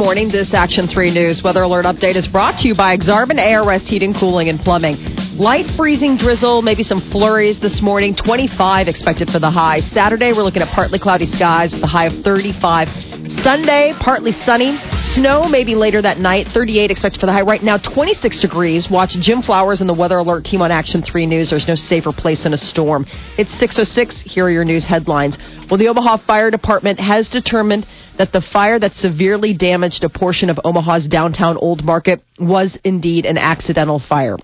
Morning. This Action 3 News weather alert update is brought to you by Exarban ARS Heating, Cooling, and Plumbing. Light freezing drizzle, maybe some flurries this morning. 25 expected for the high. Saturday, we're looking at partly cloudy skies with a high of 35. Sunday, partly sunny. Snow maybe later that night. 38 expected for the high. Right now, 26 degrees. Watch Jim Flowers and the Weather Alert team on Action 3 News. There's no safer place in a storm. It's 606. Here are your news headlines. Well, the Omaha Fire Department has determined that the fire that severely damaged a portion of Omaha's downtown Old Market was indeed an accidental fire.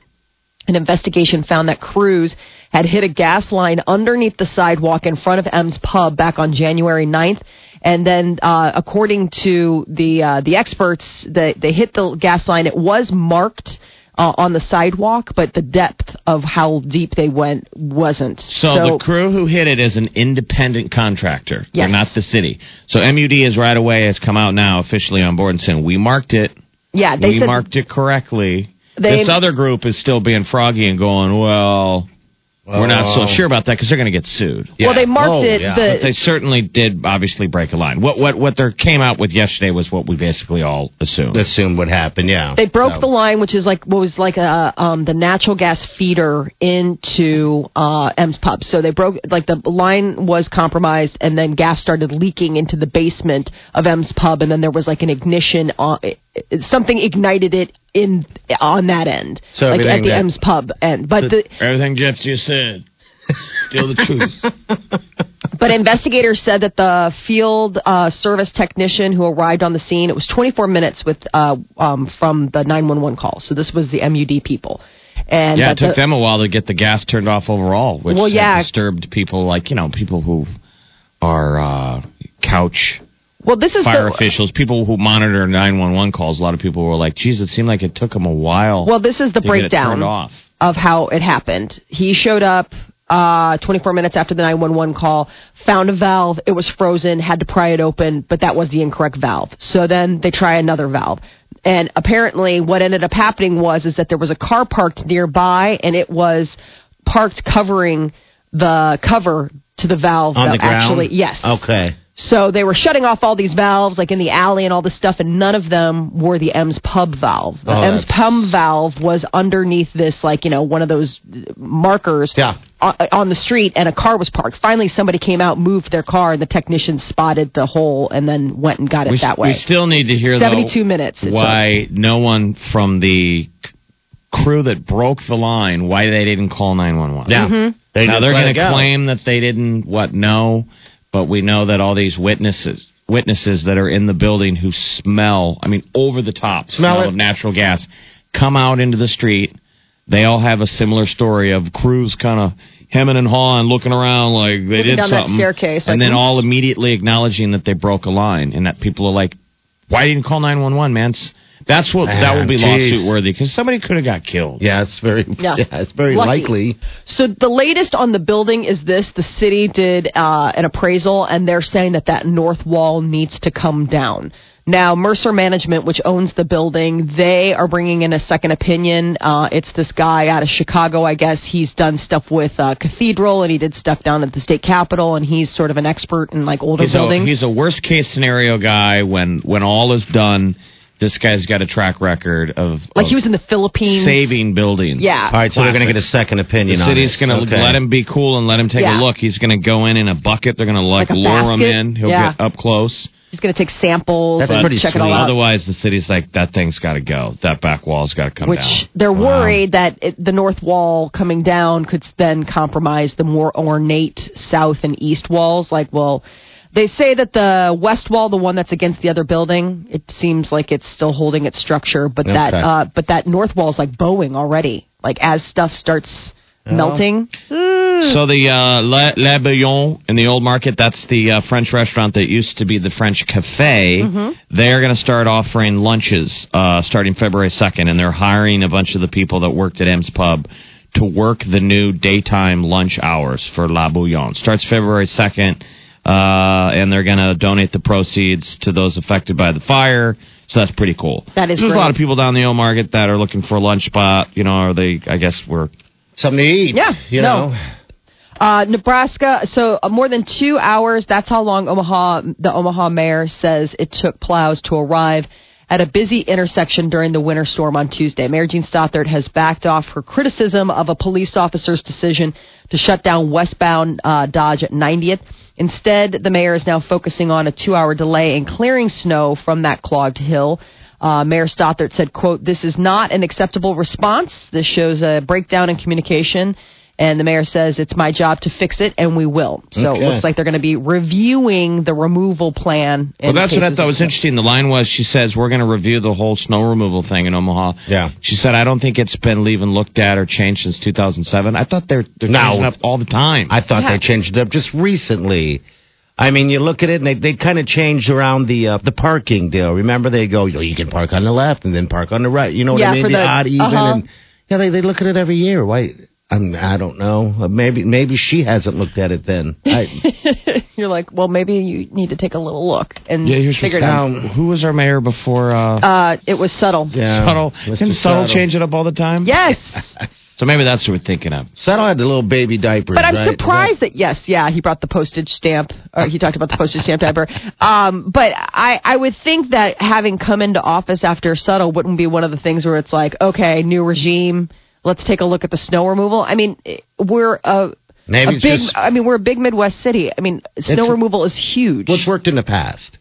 An investigation found that crews had hit a gas line underneath the sidewalk in front of M's Pub back on January 9th. And then, uh, according to the uh, the experts, they, they hit the gas line. It was marked uh, on the sidewalk, but the depth of how deep they went wasn't. So, the crew who hit it is an independent contractor. Yes. They're not the city. So MUD is right away has come out now officially on board and saying we marked it. yeah, they we said marked it correctly. They- this other group is still being froggy and going, well, we're not so sure about that because they're going to get sued. well they marked Oh, it. yeah. The, But they certainly did obviously break a line. What what what they came out with yesterday was what we basically all assumed. Assumed what happened. Yeah, They broke So- the line, which is like what was like a um, the natural gas feeder into uh, M's Pub. So they broke like the line was compromised, and then gas started leaking into the basement of M's Pub, and then there was like an ignition. On, something ignited it in on that end, So like at the that- M's Pub end. But the Everything Jeff just said. Still the truth. But investigators said that the field uh, service technician who arrived on the scene, it was 24 minutes with uh, um, from the 911 call. So this was the MUD people. And Yeah, it took the- them a while to get the gas turned off overall, which Well, yeah. disturbed people like you know people who are uh, couch well, this is fire the, officials, people who monitor 911 calls. A lot of people were like, "Geez, it seemed like it took them a while." Well, this is the to get it breakdown of how it happened. He showed up uh, 24 minutes after the 911 call, found a valve. It was frozen, had to pry it open, but that was the incorrect valve. So then they try another valve. And apparently, what ended up happening was is that there was a car parked nearby, and it was parked covering the cover to the valve. on that the ground. Actually, yes. Okay. So they were shutting off all these valves, like in the alley and all this stuff, and none of them were the M's Pub valve. The Oh, M's Pub valve was underneath this, like you know, one of those markers Yeah. on, on the street, and a car was parked. Finally, somebody came out, moved their car, and the technician spotted the hole and then went and got it we, that way. we still need to hear 72 though, minutes Why no one from the crew that broke the line? Why they didn't call 911? Yeah. Mm-hmm. They now they're going to claim that they didn't what know, but we know that all these witnesses witnesses that are in the building who smell, I mean over the top Smell smell, of natural gas come out into the street. They all have a similar story of crews kind of hemming and hawing, looking around like they Looking did down that something, staircase, and like, then all immediately acknowledging that they broke a line, and that people are like, "Why didn't you call nine one one, man?" S- That's what that will be jeez. lawsuit worthy because somebody could have got killed. Yeah, it's very. Yeah. Yeah, it's very Lucky. likely. So the latest on the building is this: the city did uh, an appraisal, and they're saying that that north wall needs to come down. Now, Mercer Management, which owns the building, they are bringing in a second opinion. Uh, it's this guy out of Chicago, I guess. He's done stuff with uh, Cathedral, and he did stuff down at the state capitol, and he's sort of an expert in like older He's a, buildings. he's a worst case scenario guy. When when all is done, this guy's got a track record of like of he was in the Philippines. saving buildings. Yeah. All right, so they're going to get a second opinion The city's going to Okay. let him be cool and let him take Yeah. a look. He's going to go in in a bucket. They're going to like, Like a lure him in. He'll Yeah. get up close. He's going to take samples That's pretty check it all sweet. out. Otherwise, the city's like that thing's got to go. That back wall's got to come down. which down. they're worried that it, the north wall coming down could then compromise the more ornate south and east walls. Like, well, they say that the west wall, the one that's against the other building, it seems like it's still holding its structure, but that Okay. uh, but that north wall is like bowing already. Like as stuff starts melting, So the uh, La, La Bouillon in the old market, that's the uh, French restaurant that used to be the French Cafe. They're going to start offering lunches uh, starting February 2nd, and they're hiring a bunch of the people that worked at M's Pub to work the new daytime lunch hours for La Bouillon. Starts February 2nd, uh, and they're going to donate the proceeds to those affected by the fire. So that's pretty cool. That is There's great. a lot of people down the old market that are looking for a lunch spot. You know, or they, I guess, were Something to eat. Yeah, You no. know? Uh, Nebraska, so uh, more than two hours. That's how long Omaha, the Omaha mayor says it took plows to arrive at a busy intersection during the winter storm on Tuesday. Mayor Jean Stothert has backed off her criticism of a police officer's decision to shut down westbound uh, Dodge at 90th. Instead, the mayor is now focusing on a two-hour delay in clearing snow from that clogged hill. Uh, Mayor Stothert said, quote, this is not an acceptable response. This shows a breakdown in communication. And the mayor says it's my job to fix it, and we will. So it looks like they're going to be reviewing the removal plan. in Well, that's what I thought was interesting. The line was, she says, we're going to review the whole snow removal thing in Omaha. Yeah. She said, I don't think it's been even looked at or changed since 2007. I thought they're, they're No. changing up all the time. I thought Yeah. they changed it up just recently. I mean, you look at it, and they they kind of changed around the uh, the parking deal. Remember, they go, you, know, you can park on the left and then park on the right. You know what Yeah, I mean? for the- odd, even, uh-huh. and yeah, they they look at it every year. Why? I'm, I don't know. Uh, Maybe maybe she hasn't looked at it then. I, You're like, well, maybe you need to take a little look and yeah, here's figure what's it out. down. Who was our mayor before? Uh, Uh, it was Suttle. yeah, Suttle. Mr. Can Suttle Suttle. change it up all the time? Yes. So maybe that's what we're thinking of. Suttle had the little baby diaper. But I'm right? surprised that yes, yeah, he brought the postage stamp. Or he talked about the postage stamp diaper. Um, but I, I would think that having come into office after Suttle wouldn't be one of the things where it's like, okay, new regime. Let's take a look at the snow removal. I mean, eh, we're a, Maybe a big. just- I mean, we're a big Midwest city. I mean, snow removal is huge. What's worked in the past?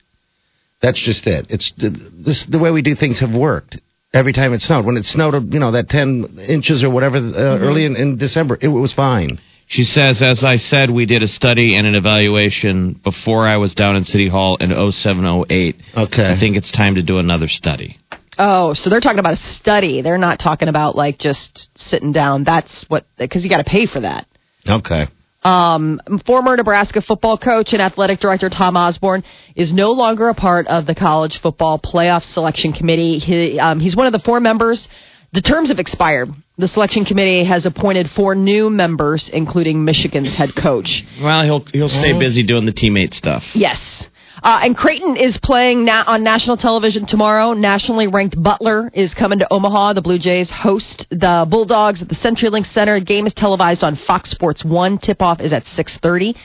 That's just it. It's the, this the way we do things have worked. Every time it snowed, when it snowed, you know that ten inches or whatever uh, early in, in December, it was fine. She says, as I said, we did a study and an evaluation before I was down in City Hall in 0708. Okay. I think it's time to do another study. Oh, so they're talking about a study. They're not talking about like just sitting down. That's what because you got to pay for that. Okay. Um, former Nebraska football coach and athletic director Tom Osborne is no longer a part of the college football playoff selection committee. He, um, he's one of the four members. The terms have expired. The selection committee has appointed four new members, including Michigan's head coach. Well, he'll he'll stay busy doing the teammate stuff. Yes. Uh, and Creighton is playing na- on national television tomorrow. Nationally ranked Butler is coming to Omaha. The Blue Jays host the Bulldogs at the CenturyLink Center. Game is televised on Fox Sports One. Tip-off is at 6:30.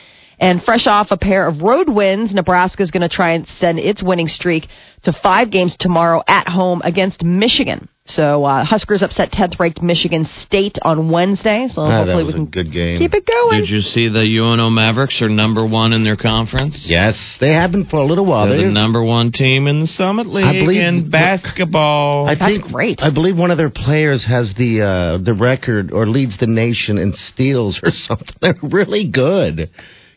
And fresh off a pair of road wins, Nebraska is going to try and send its winning streak to five games tomorrow at home against Michigan. So uh, Huskers upset 10th ranked Michigan State on Wednesday. So Ah, that hopefully was we a can good game. keep it going. Did you see the UNO Mavericks are number one in their conference? Yes, they have been for a little while. They're the They're- number one team in the Summit League I believe- in basketball. I That's think, great. I believe one of their players has the uh, the record or leads the nation in steals or something. They're really good,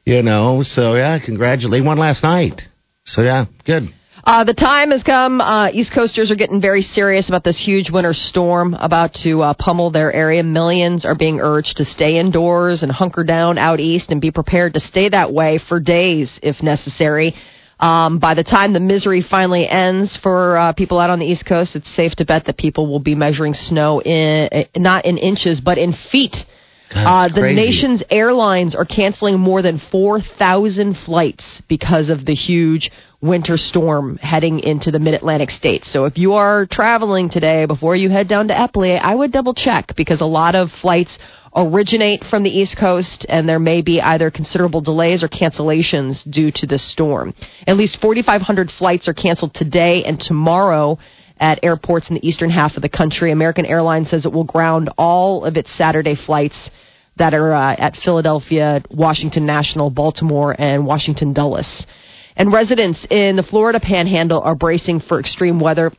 you know. So yeah, congratulations. They won last night. So yeah, good. Uh, the time has come. Uh, East Coasters are getting very serious about this huge winter storm about to uh, pummel their area. Millions are being urged to stay indoors and hunker down out east and be prepared to stay that way for days if necessary. Um, by the time the misery finally ends for uh, people out on the East Coast, it's safe to bet that people will be measuring snow in uh, not in inches but in feet. God, Uh, the crazy. nation's airlines are canceling more than 4,000 flights because of the huge winter storm heading into the mid Atlantic states. So if you are traveling today before you head down to Eppley, I would double check because a lot of flights originate from the East Coast and there may be either considerable delays or cancellations due to this storm. At least 4,500 flights are canceled today and tomorrow at airports in the eastern half of the country. American Airlines says it will ground all of its Saturday flights that are uh, at Philadelphia, Washington National, Baltimore, and Washington Dulles. And residents in the Florida panhandle are bracing for extreme weather.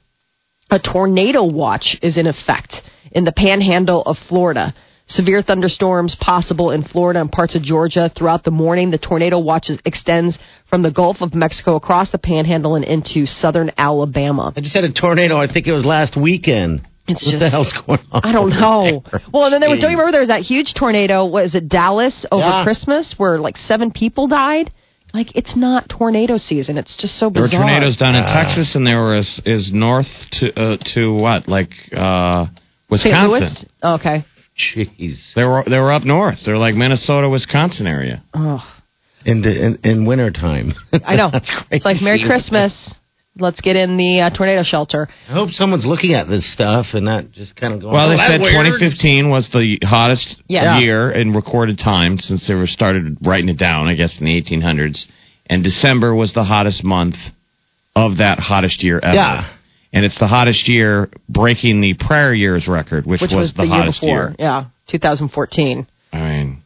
A tornado watch is in effect in the panhandle of Florida. Severe thunderstorms possible in Florida and parts of Georgia throughout the morning. The tornado watch extends from the Gulf of Mexico across the panhandle and into southern Alabama. I just had a tornado. I think it was last weekend. It's what just- the hell's going on? I don't know. there? Well, and then there was, don't you remember there was that huge tornado? What is it, Dallas over Yeah. Christmas, where like seven people died? Like it's not tornado season. It's just so bizarre. There were bizarre. tornadoes down in Ah. Texas, and there were is, is north to uh, to what like uh, Wisconsin. Louis? Okay. Jeez. They were they were up north. They're like Minnesota, Wisconsin area. Oh, In, the, in, in wintertime. I know. That's crazy. It's like Merry Christmas. Let's get in the uh, tornado shelter. I hope someone's looking at this stuff and not just kind of going, Well, oh, they said weird." 2015 was the hottest Yeah. year in recorded time since they were started writing it down. I guess in the 1800s, and December was the hottest month of that hottest year ever. Yeah. And it's the hottest year, breaking the prior year's record, which, Which was, the, the year hottest before. year. Yeah, 2014. I mean,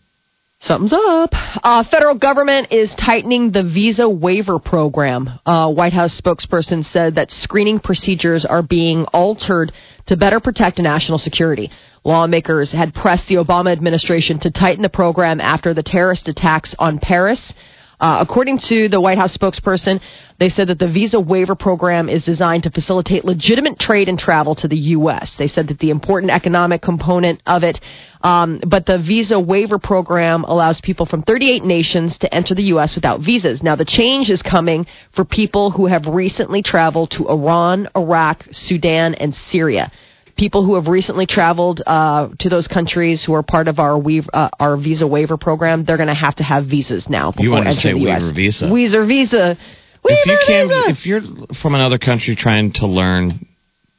Something's up. Uh, federal government is tightening the visa waiver program. Uh, White House spokesperson said that screening procedures are being altered to better protect national security. Lawmakers had pressed the Obama administration to tighten the program after the terrorist attacks on Paris. Uh, according to the White House spokesperson, they said that the visa waiver program is designed to facilitate legitimate trade and travel to the U.S. They said that the important economic component of it, um, but the visa waiver program allows people from 38 nations to enter the U.S. without visas. Now, the change is coming for people who have recently traveled to Iran, Iraq, Sudan, and Syria people who have recently traveled uh, to those countries who are part of our we- uh, our visa waiver program, they're going to have to have visas now before You wanted to entering say the US. waiver visa. Waiver visa. if you can, visa. if you're from another country trying to learn,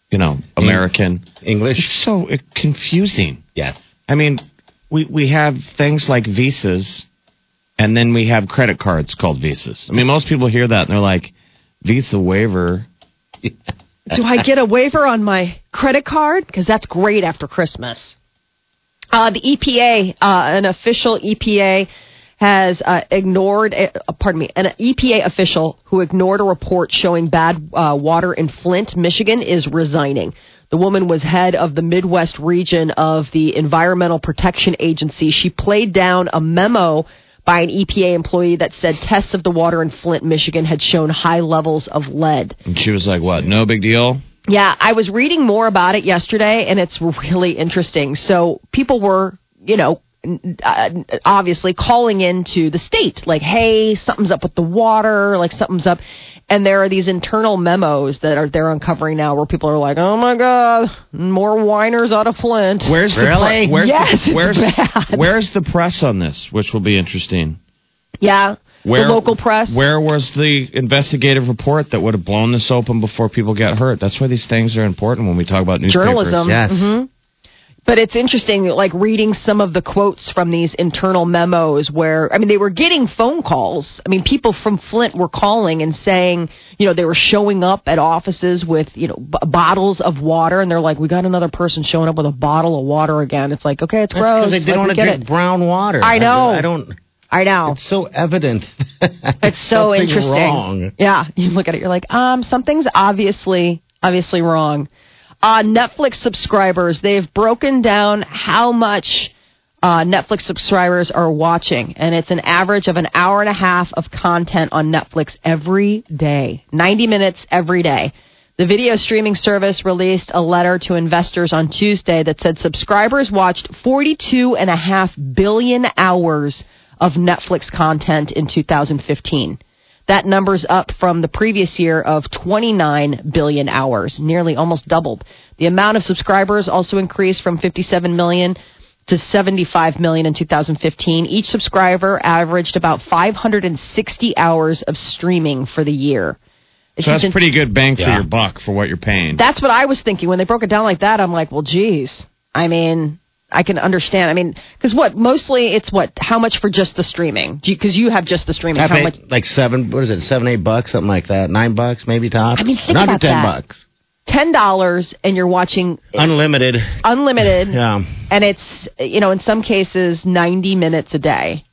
you know, American, English. it's so uh, confusing. Yes. I mean, we we have things like visas, and then we have credit cards called visas. I mean, most people hear that and they're like, Visa waiver. Do I get a waiver on my credit card? Because that's great after Christmas. Uh, the EPA, uh, an official EPA, has uh, ignored, uh, pardon me, an EPA official who ignored a report showing bad uh, water in Flint, Michigan, is resigning. The woman was head of the Midwest region of the Environmental Protection Agency. She played down a memo by an EPA employee that said tests of the water in Flint, Michigan had shown high levels of lead. And she was like, what? No big deal? Yeah, I was reading more about it yesterday, and it's really interesting. So people were, you know, uh, obviously calling into the state, like, "Hey, something's up with the water, like something's up." And there are these internal memos that are they're uncovering now, where people are like, "Oh my God, more whiners out of Flint." Where's the Really? pre- where's Yes, the, it's where's, bad. where's the press on this, which will be interesting. Yeah, Where, the local press. Where was the investigative report that would have blown this open before people get hurt? That's why these things are important when we talk about newspapers. Journalism. Yes. Mm-hmm. But it's interesting, like reading some of the quotes from these internal memos where, I mean, they were getting phone calls. I mean, people from Flint were calling and saying, you know, they were showing up at offices with, you know, b- bottles of water. And they're like, we got another person showing up with a bottle of water again. It's like, okay, it's That's gross. because they didn't we want to get drink it. brown water. I know. I don't. I know. It's so evident. It's so interesting. Wrong. Yeah, you look at it, you're like, um, something's obviously obviously wrong. Uh, Netflix subscribers, they've broken down how much uh, Netflix subscribers are watching, and it's an average of an hour and a half of content on Netflix every day, 90 minutes every day. The video streaming service released a letter to investors on Tuesday that said subscribers watched 42 and a half billion hours of Netflix content in 2015. That number's up from the previous year of 29 billion hours, nearly almost doubled. The amount of subscribers also increased from 57 million to 75 million in 2015. Each subscriber averaged about 560 hours of streaming for the year. It's So that's just pretty good bang for Yeah. your buck for what you're paying. that's what I was thinking when they broke it down like that. I'm like, well, geez. I mean, I can understand. I mean, because what mostly it's what how much for just the streaming? Because you have just the streaming. I How much? like seven. What is it? Seven, eight bucks, something like that. Nine bucks, maybe top. I mean, think Not about ten that. bucks. Ten dollars, and you're watching Unlimited. unlimited, Yeah. and it's you know in some cases 90 minutes a day.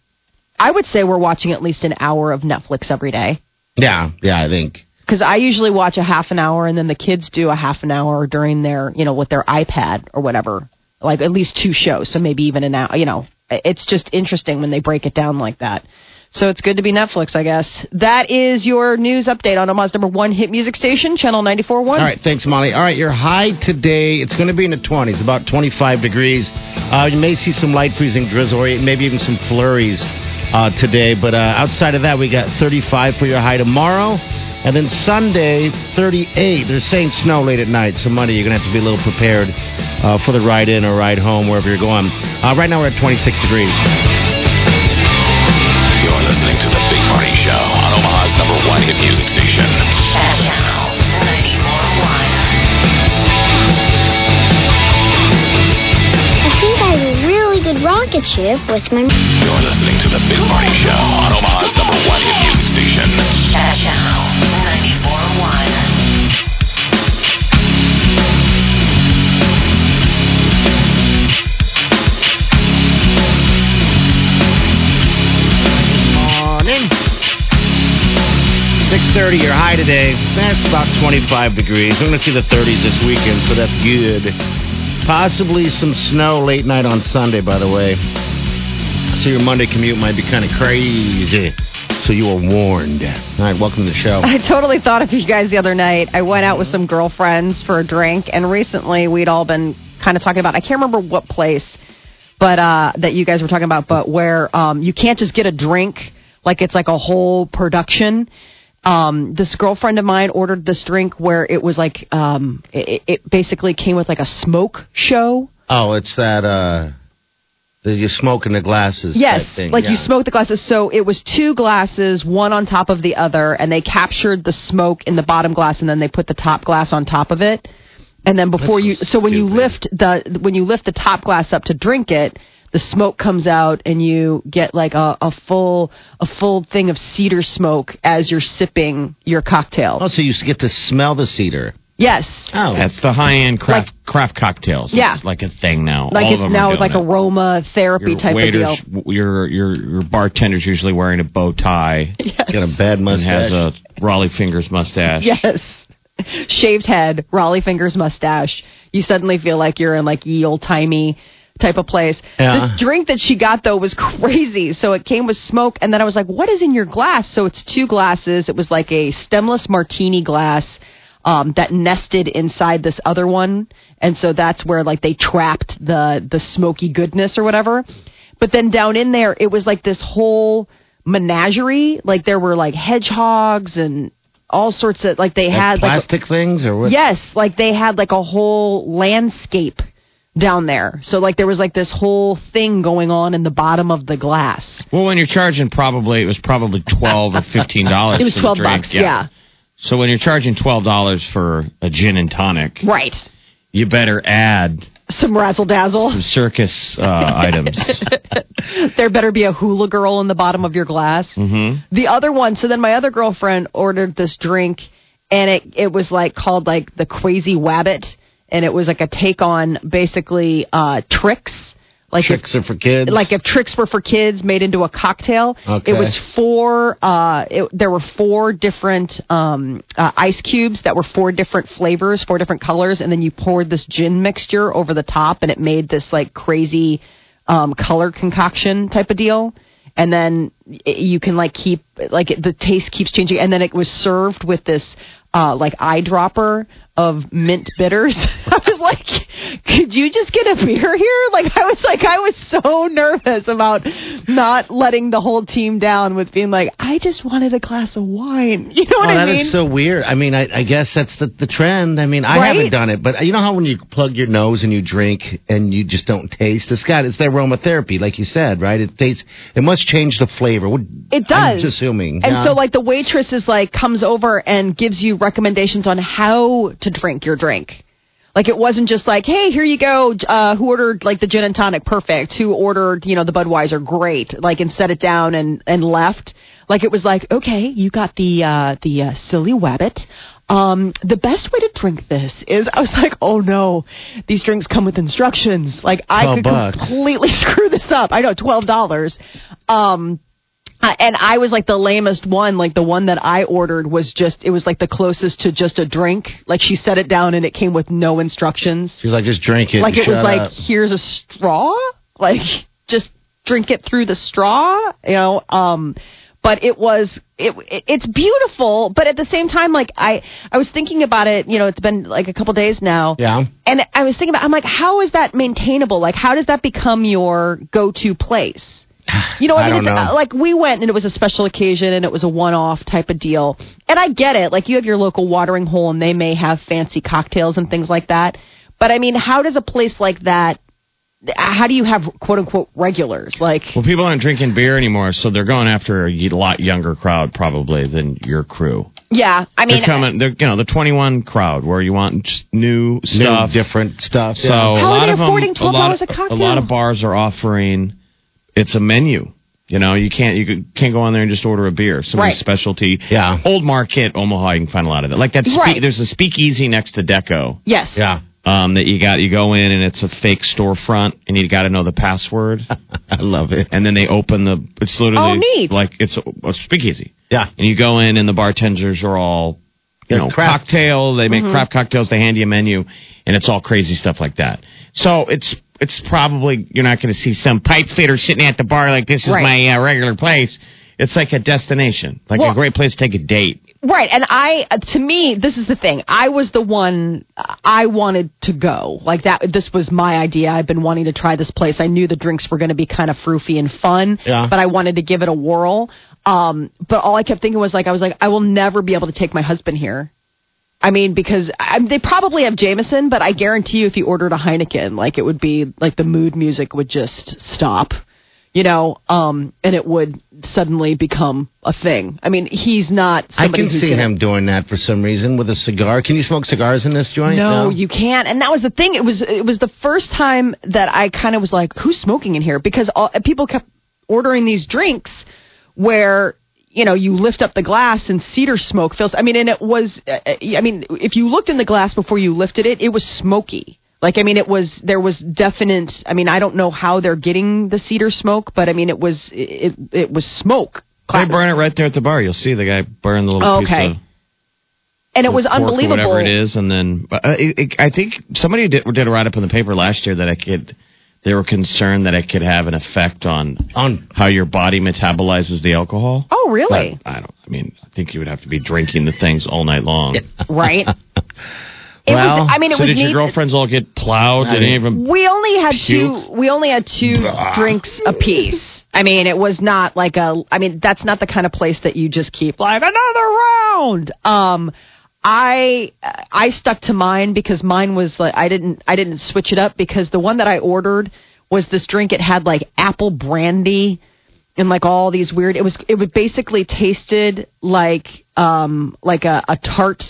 I would say we're watching at least an hour of Netflix every day. Yeah, yeah, I think. Because I usually watch a half an hour, and then the kids do a half an hour during their, you know, with their iPad or whatever. Like at least two shows, so maybe even an hour. You know, it's just interesting when they break it down like that. So it's good to be Netflix, I guess. That is your news update on Omaha's number one hit music station, Channel 94.1. All right, thanks, Molly. All right, your high today, it's going to be in the 20s, about 25 degrees. Uh, you may see some light freezing drizzle or maybe even some flurries uh, today. But uh, outside of that, we got 35 for your high tomorrow. And then Sunday, 38. They're saying snow late at night, so Monday you're going to have to be a little prepared uh, for the ride in or ride home, wherever you're going. Uh, right now we're at 26 degrees. You're listening to The Big Party Show on Omaha's number one hit music station. I think I have a really good rocket ship with my... You're listening to The Big Party Show on Omaha's number one hit music station. And now... 30 your high today. That's about 25 degrees. We're going to see the 30s this weekend, so that's good. Possibly some snow late night on Sunday, by the way. So your Monday commute might be kind of crazy. So you are warned. All right, welcome to the show. I totally thought of you guys the other night. I went out with some girlfriends for a drink, and recently we'd all been kind of talking about. I can't remember what place, but uh, that you guys were talking about, but where um, you can't just get a drink like it's like a whole production. Um, this girlfriend of mine ordered this drink where it was like um, it, it basically came with like a smoke show. Oh, it's that, uh, that you smoke in the glasses Yes, like you smoke the glasses. So it was two glasses, one on top of the other, and they captured the smoke in the bottom glass, and then they put the top glass on top of it. And then before That's you, so so when you lift the when you lift the top glass up to drink it, the smoke comes out, and you get like a, a full a full thing of cedar smoke as you're sipping your cocktail. Oh, so you get to smell the cedar. Yes, Oh, That's the high end craft craft cocktails. Yeah. It's like a thing now. like All of it's them now are like it. aroma therapy your type waiters, of deal. Your your your bartender's usually wearing a bow tie Yes. got a bad and mustache. has a Rollie Fingers mustache. Yes. Shaved head, Rollie Fingers mustache. You suddenly feel like you're in like ye old timey type of place. Yeah. This drink that she got though was crazy. So it came with smoke, and then I was like, "What is in your glass?" So it's two glasses. It was like a stemless martini glass um, that nested inside this other one, and so that's where like they trapped the the smoky goodness or whatever. But then down in there, it was like this whole menagerie. Like there were like hedgehogs and all sorts of like they Like had like plastic things or what? Yes, like they had like a whole landscape down there. So like there was like this whole thing going on in the bottom of the glass. Well, when you're charging, probably it was probably twelve or fifteen dollars. It was twelve bucks. Yeah. So when you're charging twelve dollars for a gin and tonic, Right. you better add Some razzle dazzle. some circus uh, items. there better be a hula girl in the bottom of your glass. Mm-hmm. The other one, so then my other girlfriend ordered this drink, and it it was like called like the Crazy Wabbit, and it was like a take on basically uh, Trix. Like if- Trix are for kids. like if Trix were for kids made into a cocktail Okay. it was four uh it, there were four different um uh, ice cubes that were four different flavors four different colors and then you poured this gin mixture over the top and it made this like crazy um color concoction type of deal and then it, you can like keep like it, the taste keeps changing and then it was served with this uh like eyedropper of mint bitters i was like could you just get a beer here like i was like i was so nervous about not letting the whole team down with being like i just wanted a glass of wine you know Oh, what i that mean is so weird. I mean, I, I guess that's the, the trend. I mean, I Right? haven't done it, but you know how when you plug your nose and you drink and you just don't taste? It's got it's the aromatherapy, like you said, right? It tastes. It must change the flavor. It I'm does. just assuming. And yeah. so, like, the waitress is like comes over and gives you recommendations on how to drink your drink. Like, it wasn't just like, hey, here you go. Uh, who ordered like the gin and tonic? Perfect. Who ordered, you know, the Budweiser? Great. Like, and set it down and and left. Like, it was like, okay, you got the uh, the uh, silly wabbit. Um, the best way to drink this is, I was like, oh no, these drinks come with instructions. Like, I could bucks. completely screw this up. I know, twelve dollars. Um, and I was like the lamest one. Like the one that I ordered was just, it was like the closest to just a drink. Like she set it down and it came with no instructions. She's like, just drink it. Like it was like, up. here's a straw. Like just drink it through the straw, you know. Um, but it was it, it it's beautiful, but at the same time, like I I was thinking about it. You know, it's been like a couple days now. Yeah. And I was thinking about, I'm like, how is that maintainable? Like, how does that become your go-to place? You know, I, I mean, don't it's, know. uh, like we went and it was a special occasion and it was a one-off type of deal. And I get it. Like you have your local watering hole and they may have fancy cocktails and things like that. But I mean, how does a place like that? How do you have quote unquote regulars? Like, Well, people aren't drinking beer anymore, so they're going after a lot younger crowd probably than your crew. yeah, I mean, They're coming, they're you know the 21 crowd where you want just new New, stuff. different stuff. So yeah. a How are they of them, affording a lot, $12 a cocktail? a lot of bars are offering. It's a menu. You know, you can't you can't go on there and just order a beer. Somebody's Right. specialty. Yeah. Old Market, Omaha, you can find a lot of that. Like that. Spe- Right. There's a speakeasy next to Deco. yes, yeah. Um, that you got you go in and it's a fake storefront and you got to know the password I love it. and then they open the it's literally Oh, neat. like it's a, a speakeasy Yeah. and you go in and the bartenders are all you They're know craft- cocktail they make Mm-hmm. craft cocktails they hand you a menu and it's all crazy stuff like that so it's it's probably you're not going to see some pipe fitter sitting at the bar like this is Right. my uh, regular place it's like a destination like Well- a great place to take a date Right, and I, uh, to me, this is the thing. I was the one. uh, I wanted to go like that. This was my idea. I've been wanting to try this place. I knew the drinks were going to be kind of froofy and fun, Yeah. but I wanted to give it a whirl. Um, but all I kept thinking was like, I was like, I will never be able to take my husband here. I mean, because I, they probably have Jameson, but I guarantee you, if you ordered a Heineken, like it would be like the mood music would just stop, you know, um, and it would suddenly become a thing. I mean, he's not. I can see gonna- him doing that for some reason with a cigar. Can you smoke cigars in this joint? No, you can't. And that was the thing. It was it was the first time that I kind of was like, "Who's smoking in here?" Because all, people kept ordering these drinks where you know you lift up the glass and cedar smoke fills. I mean, and it was. I mean, if you looked in the glass before you lifted it, it was smoky. Like I mean, it was there was definite. I mean, I don't know how they're getting the cedar smoke, but I mean, it was it it was smoke. they burn it right there at the bar you'll see the guy burn the little Oh, piece okay. of and it was unbelievable. whatever it is, and then uh, it, it, I think somebody did, did a write up in the paper last year that I could. They were concerned that it could have an effect on On how your body metabolizes the alcohol. Oh, really? But I don't. I mean, I think you would have to be drinking the things all night long. Right. It Well, was, I mean, it so was did your neat. girlfriends all get plowed? Did any of them? We only had Puke? two. We only had two drinks apiece. I mean, it was not like a. I mean, that's not the kind of place that you just keep like another round. Um, I I stuck to mine because mine was like I didn't I didn't switch it up because the one that I ordered was this drink. It had like apple brandy and like all these weird. It was it would basically tasted like um like a, a tart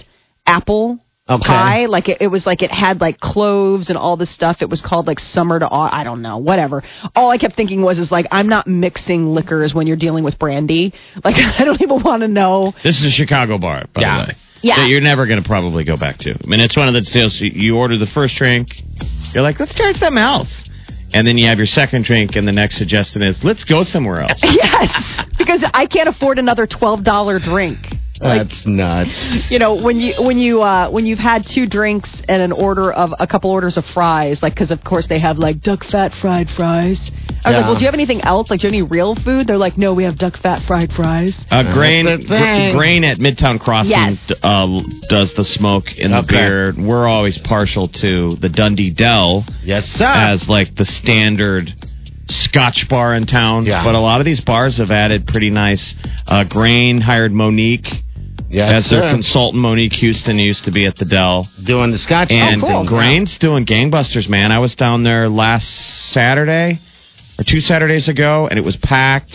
apple Okay. pie. Like it, it was like it had like cloves and all this stuff. It was called like summer to au- I don't know whatever. All I kept thinking was is like I'm not mixing liquors when you're dealing with brandy. Like I don't even want to know. This is a Chicago bar, by Yeah. the way. Yeah. That you're never going to probably go back to. I mean, it's one of the deals. You- You order the first drink, you're like, let's try something else. And then you have your second drink, and the next suggestion is, let's go somewhere else. Yes, because I can't afford another twelve dollar drink. That's nuts. you know when you when you uh when you've had two drinks and an order of a couple orders of fries like because of course they have like duck fat fried fries i was Yeah. like well do you have anything else like do you have any real food they're like no we have duck fat fried fries Uh, grain, That's the thing. Gr- grain at Midtown Crossing Yes. d- uh, does the smoke in the Okay. beer. We're always partial to the Dundee Dell Yes, sir. as like the standard Scotch bar in town. Yeah. But a lot of these bars have added pretty nice. Uh, grain hired Monique yes, as their sir. consultant. Monique Houston used to be at the Dell. Doing the scotch. And Oh, cool. Grain's doing gangbusters, man. I was down there last Saturday or two Saturdays ago, and it was packed.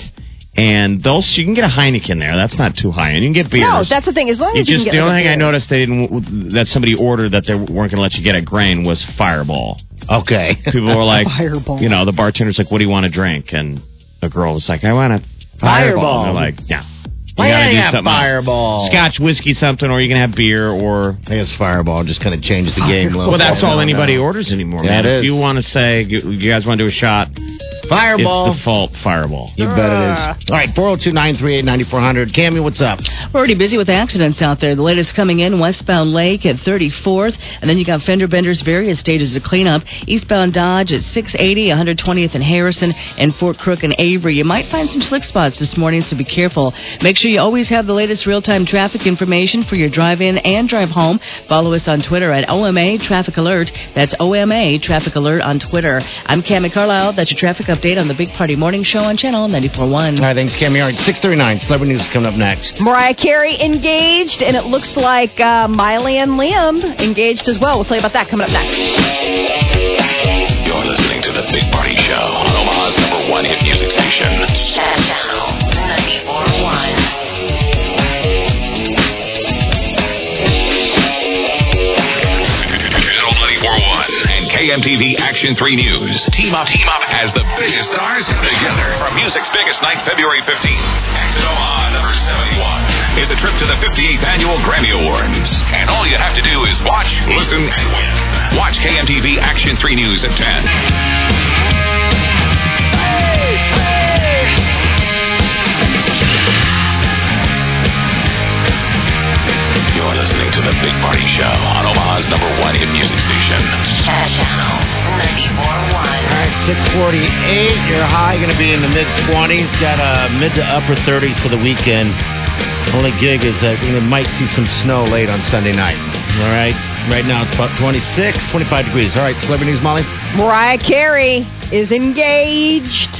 And those you can get a Heineken there. That's not too high, and you can get beers. no that's the thing as long as you just can get the only like a thing I noticed they didn't that somebody ordered that they weren't going to let you get at Grain was Fireball. Okay. People were like, Fireball. you know, the bartender's like, "What do you want to drink?" And the girl was like, "I want a Fireball." Fireball. And they're like, "Yeah, you gotta you do got something else. Fireball? Scotch whiskey, something, or you can have beer, or I guess Fireball just kind of changes the game a little well, that's all No, anybody no. orders anymore, Yeah, man. it If you want to say you, you guys want to do a shot, Fireball. It's default fireball. You bet it is. All right, 402 938 9400. Cammy, what's up? We're already busy with accidents out there. The latest coming in westbound Lake at 34th, and then you got fender benders, various stages of cleanup. Eastbound Dodge at 680, 120th and Harrison, and Fort Crook and Avery. You might find some slick spots this morning, so be careful. Make sure you always have the latest real-time traffic information for your drive-in and drive home. Follow us on Twitter at OMA Traffic Alert. That's OMA Traffic Alert on Twitter. I'm Cammy Carlisle. That's your traffic update on the Big Party Morning Show on Channel 94.1. All right, thanks, Cammy. All right, 639. Celebrity News is coming up next. Mariah Carey engaged, and it looks like uh, Miley and Liam engaged as well. We'll tell you about that coming up next. You're listening to The Big Party Show on Omaha's number one hit music station. KMTV Action 3 News. Team up, team up as the biggest stars together for music's biggest night, February 15th. Exit Omaha number 71 is a trip to the 58th annual Grammy Awards. And all you have to do is watch, listen, and win. Watch KMTV Action 3 News at 10. 648. Your high going to be in the mid 20s. Got a mid to upper 30s for the weekend. Only gig is that we might see some snow late on Sunday night. All right. Right now it's about 26, 25 degrees. All right, celebrity news, Molly. Mariah Carey is engaged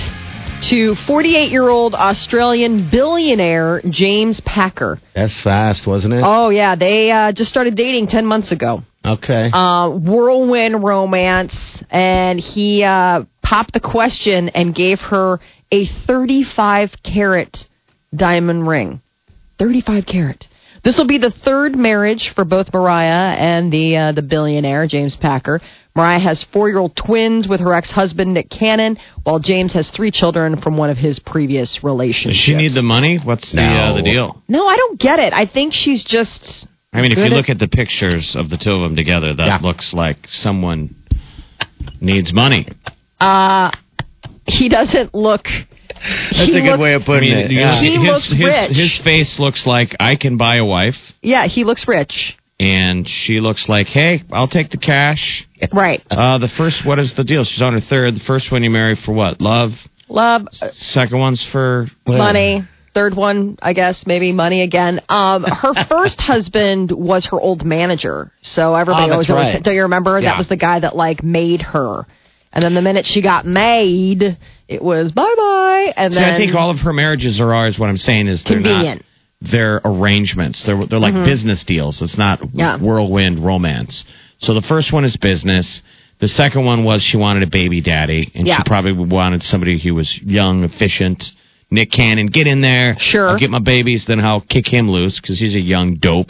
to 48 year old Australian billionaire James Packer. That's fast, wasn't it? Oh, yeah. They uh, just started dating 10 months ago. Okay. Uh, whirlwind romance. And he uh, popped the question and gave her a 35 carat diamond ring. 35 carat. This will be the third marriage for both Mariah and the uh, the billionaire James Packer. Mariah has four year old twins with her ex husband Nick Cannon, while James has three children from one of his previous relationships. Does relationships. she need the money? What's the uh, the deal? No, I don't get it. I think she's just. I mean, if you at- look at the pictures of the two of them together, that Yeah. looks like someone needs money. Uh, he doesn't look. That's a good looks- way of I putting mean, it. Yeah. He his, looks his, rich. his face looks like I can buy a wife, Yeah, he looks rich. and she looks like, hey, I'll take the cash. Right. Uh, the first, what is the deal? She's on her third. The first one you marry for what? Love. Love, Second one's for money. Third one, I guess, maybe money again. Um, her first husband was her old manager, so everybody Oh, that's always, always do you remember? Yeah. That was the guy that like made her, and then the minute she got made, it was bye bye. And See, then I think all of her marriages are ours. What I'm saying is they're Convenient. Mm-hmm. not. They're arrangements. They're they're like business deals. It's not Yeah. whirlwind romance. So the first one is business. The second one was she wanted a baby daddy, and Yeah. she probably wanted somebody who was young, efficient. Nick Cannon, get in there. Sure. I'll get my babies, then I'll kick him loose because he's a young dope,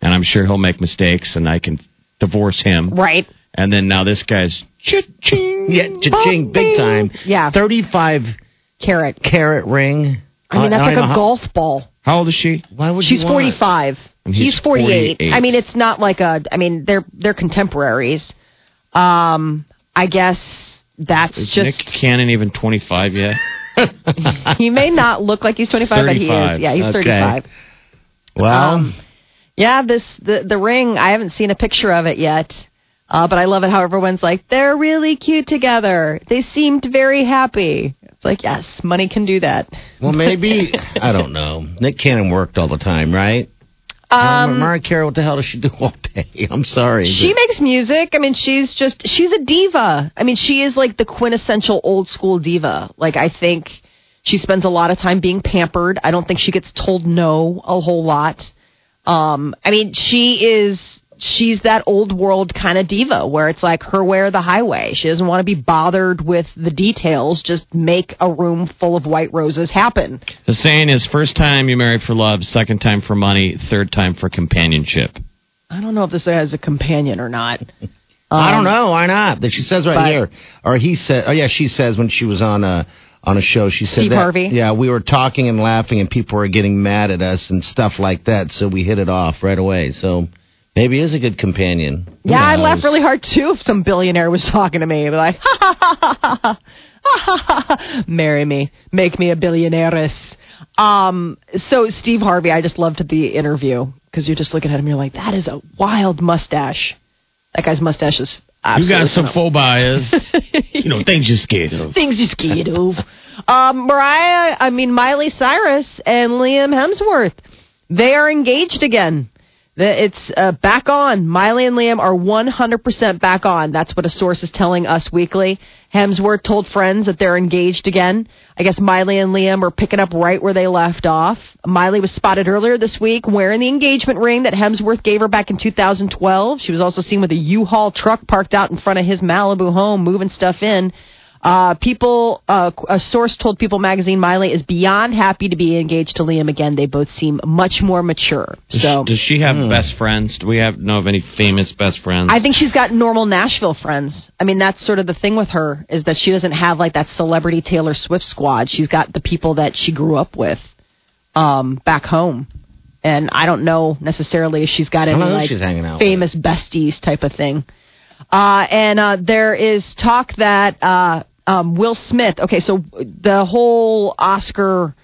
and I'm sure he'll make mistakes, and I can divorce him. right. And then now this guy's cha-ching. Yeah, cha-ching, big time. Yeah. 35 carat carat ring. I mean, that's don't like a how- golf ball. How old is she? Why would She's you 45. And he's, he's 48. 48. I mean, it's not like a. I mean, they're they're contemporaries. Um, I guess that's Is just. Nick Cannon even 25 yet? he may not look like he's 25, but he is. Yeah, he's Okay. 35. Well, Um, Yeah, this the the ring. I haven't seen a picture of it yet, uh, but I love it how everyone's like they're really cute together. They seemed very happy. It's like yes, money can do that. well, maybe I don't know. Nick Cannon worked all the time, right? Um, Mariah Carey, what the hell does she do all day? I'm sorry. She but- makes music. I mean, she's just she's a diva. I mean, she is like the quintessential old school diva. Like I think she spends a lot of time being pampered. I don't think she gets told no a whole lot. Um, I mean, she is she's that old world kind of diva where it's like her way or the highway. She doesn't want to be bothered with the details. Just make a room full of white roses happen. The saying is first time you marry for love, second time for money, third time for companionship. I don't know if this has a companion or not. I don't Um, know. Why not? That she says right but- here, or he said. Oh yeah, she says when she was on a on a show, she said Steve that. Harvey? Yeah, we were talking and laughing, and people were getting mad at us and stuff like that. So we hit it off right away. So maybe he is a good companion. Who Yeah, I'd laugh really hard too if some billionaire was talking to me. I'd be like, ha ha ha ha ha ha ha. Marry me. Make me a billionaire. Um, so Steve Harvey, I just loved the interview because you're just looking at him, you're like, that is a wild mustache. That guy's mustache is You got some phenomenal. full bias. you know, things you're scared of. things you're scared of. Um, Mariah, I mean Miley Cyrus and Liam Hemsworth, they are engaged again. It's uh, back on. Miley and Liam are 100% back on. That's what a source is telling Us Weekly. Hemsworth told friends that they're engaged again. I guess Miley and Liam are picking up right where they left off. Miley was spotted earlier this week wearing the engagement ring that Hemsworth gave her back in 2012. She was also seen with a U-Haul truck parked out in front of his Malibu home, moving stuff in. Uh, people, uh, a source told People Magazine Miley is beyond happy to be engaged to Liam again. They both seem much more mature. Does So she, does she have best friends? Do we have know of any famous best friends? I think she's got normal Nashville friends. I mean, that's sort of the thing with her is that she doesn't have like that celebrity Taylor Swift squad. She's got the people that she grew up with, um, back home. And I don't know necessarily if she's got any don't know who like she's hanging out famous besties type of thing. Uh, and uh, there is talk that uh, um, Will Smith. Okay, so the whole Oscar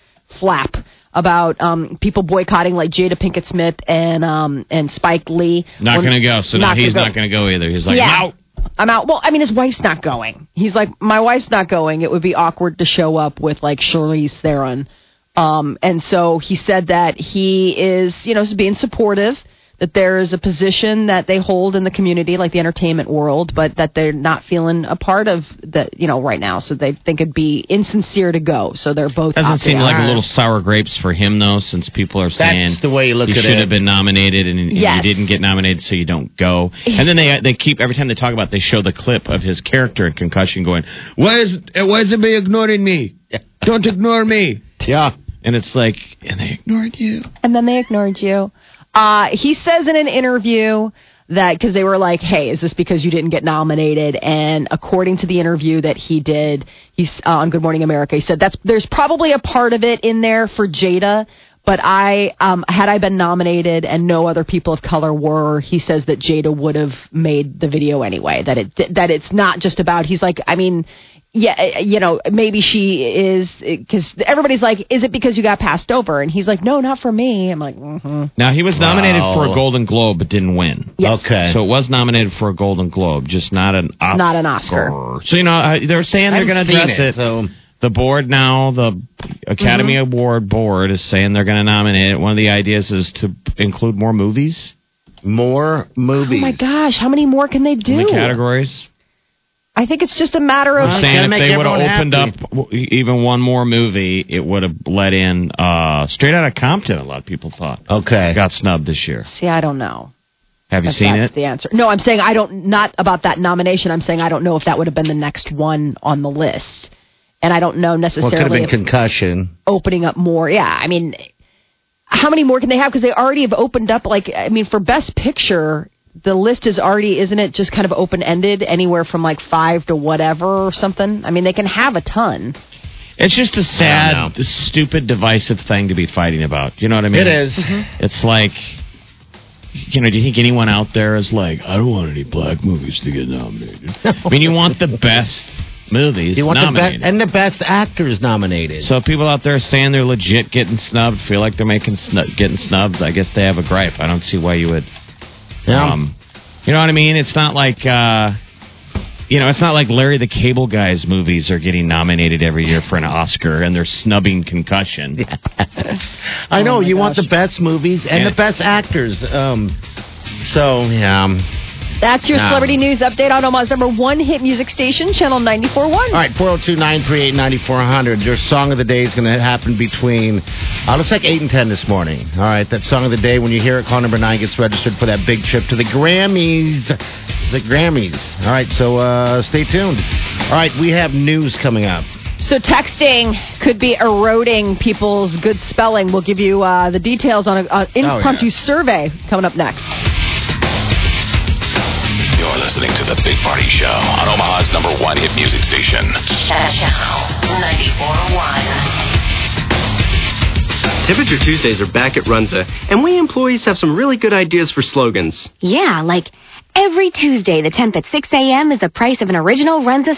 flap about um, people boycotting like Jada Pinkett Smith and um, and Spike Lee. not going to go. So now he's gonna not going to go either. He's like, Yeah. I'm out. I'm out. Well, I mean, his wife's not going. He's like, my wife's not going. It would be awkward to show up with like Charlize Theron. Um, and so he said that he is, you know, being supportive. That there is a position that they hold in the community, like the entertainment world, but that they're not feeling a part of the, you know, right now. So they think it'd be insincere to go. So they're both. Doesn't seem out. like a little sour grapes for him though, since people are saying that's the way you look you at should it. have been nominated and, and Yes. you didn't get nominated, so you don't go. And then they they keep every time they talk about, it, they show the clip of his character in Concussion going, "Why is why is everybody ignoring me? Don't ignore me." Yeah. And it's like, and they ignored you. and then they ignored you. Uh, he says in an interview that because they were like, "Hey, is this because you didn't get nominated?" And according to the interview that he did, he's uh, on Good Morning America. He said that's there's probably a part of it in there for Jada. But I, um, had I been nominated and no other people of color were, he says that Jada would have made the video anyway. That it that it's not just about. He's like, I mean, yeah, uh, you know, maybe she is because everybody's like, is it because you got passed over? And he's like, no, not for me. I'm like, mm-hmm. Now he was nominated Wow. for a Golden Globe, but didn't win. Yes. Okay. So it was nominated for a Golden Globe, just not an Oscar. Not an Oscar. So you know uh, they're saying they're going to address seen it. So The board now, the Academy Mm-hmm. Award board is saying they're going to nominate it. One of the ideas is to include more movies more movies. Oh my gosh, how many more can they do? in the categories. I think it's just a matter of I'm Well, saying if they would have opened happy. up even one more movie, it would have let in uh, Straight Outta Compton. A lot of people thought Okay. got snubbed this year. see, I don't know. Have you if seen that's it? the answer. No, I'm saying I don't. Not about that nomination. I'm saying I don't know if that would have been the next one on the list, and I don't know Well, it could have necessarily been if concussion. opening up more. Yeah, I mean, how many more can they have? Because they already have opened up. Like, I mean, for Best Picture, the list is already, isn't it, just kind of open ended, anywhere from like five to whatever or something. I mean, they can have a ton. It's just a sad, don't stupid, divisive thing to be fighting about. You know what I mean? It is. Mm-hmm. It's like, you know, do you think anyone out there is like, I don't want any black movies to get nominated? I mean, you want the best movies You want the nominated. and the best actors nominated. so people out there saying they're legit getting snubbed, feel like they're making snu- getting snubbed. I guess they have a gripe. I don't see why you would. Yeah. Um, you know what I mean? It's not like. uh you know, it's not like Larry the Cable Guy's movies are getting nominated every year for an Oscar and they're snubbing Concussion. I know Oh you want the best movies and Yeah. the best actors. Um, so yeah. That's your celebrity news update on Omaha's number one hit music station, Channel 94.1. All right, 402 938 9400. Your song of the day is going to happen between, uh, looks like 8 and 10 this morning. All right, that song of the day, when you hear it, call number 9 gets registered for that big trip to the Grammys. The Grammys. All right, so uh, stay tuned. All right, we have news coming up. So texting could be eroding people's good spelling. We'll give you uh, the details on an impromptu survey coming up next. You're listening to the Big Party Show on Omaha's number one hit music station. Channel 94.1. Temperature Tuesdays are back at Runza, and we employees have some really good ideas for slogans. Yeah, like every Tuesday, the 10th at 6 a.m. is the price of an original Runza